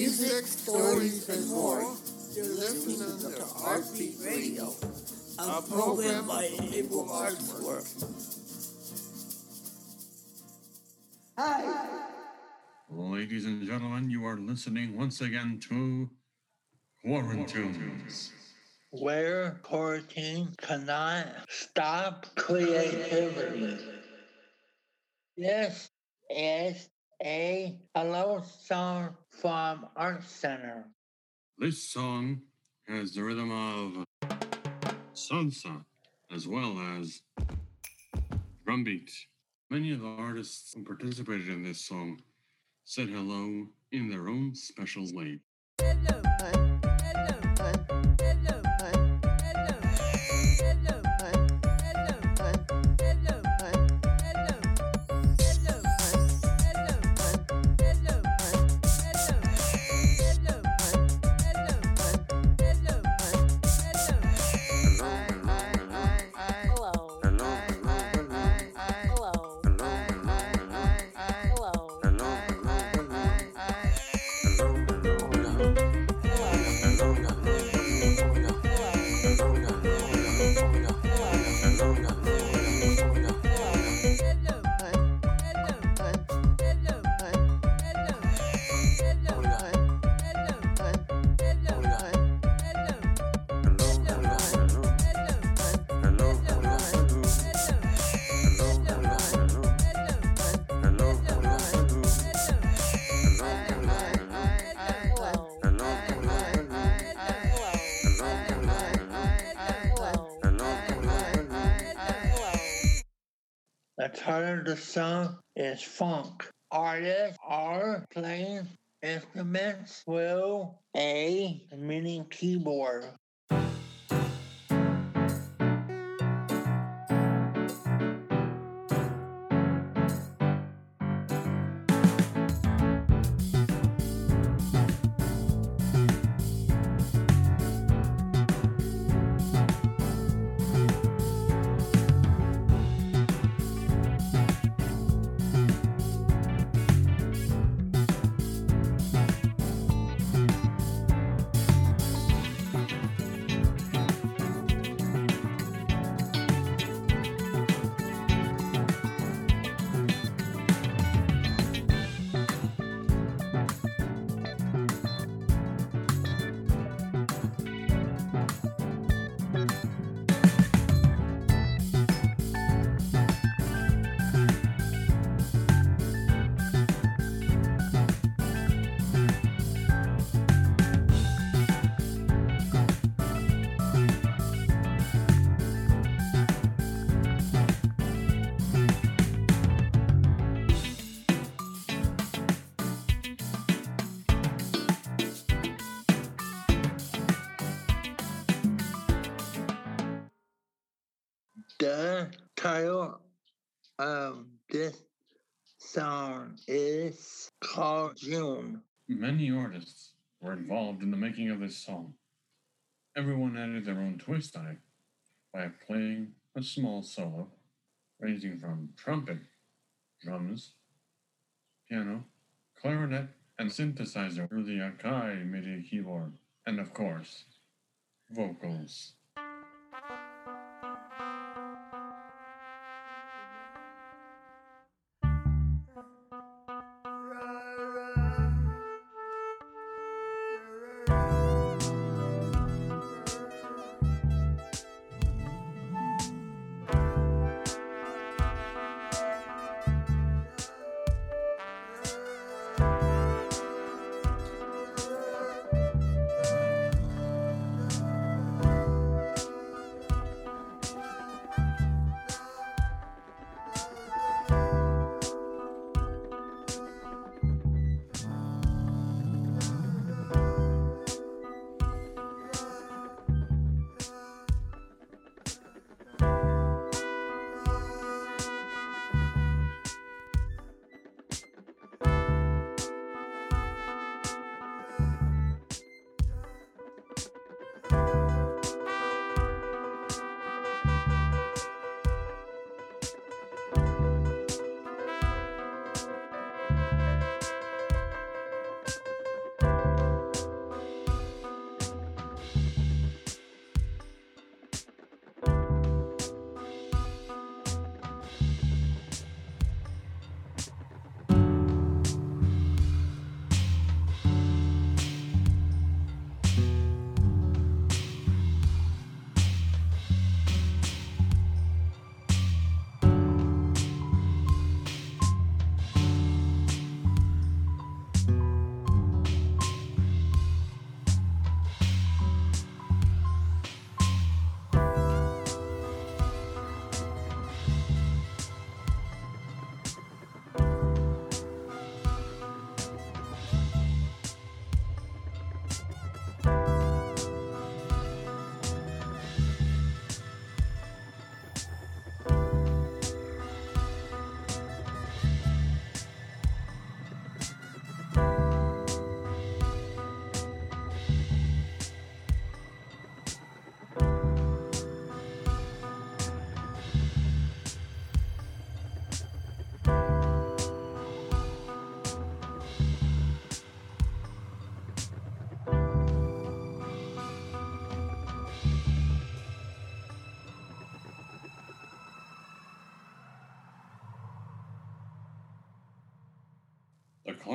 music, stories, and more. You're listening to Heartbeat Radio, a program by Able Artswork. Hi. Ladies and gentlemen, you are listening once again to Quarantunes. where quarantine cannot stop creativity. Yes, is a hello song from Art Center. This song has the rhythm of salsa as well as drum beat. Many of the artists who participated in this song said hello in their own special way. Hello. The title of the song is Funk. Artists are playing instruments with a mini keyboard. The title of this song is called June. Many artists were involved in the making of this song. Everyone added their own twist on it by playing a small solo, ranging from trumpet, drums, piano, clarinet, and synthesizer through the Akai MIDI keyboard, and of course, vocals.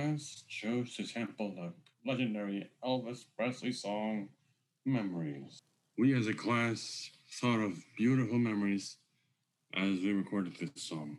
Class chose to sample the legendary Elvis Presley song Memories. We as a class thought of beautiful memories as we recorded this song.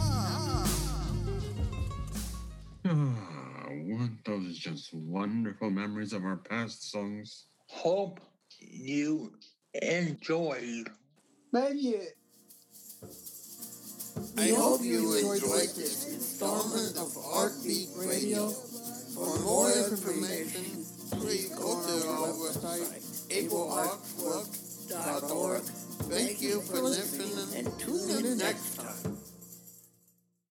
Ah. Ah, weren't those just wonderful memories of our past songs? Hope you enjoyed. Magic. I hope you enjoyed this installment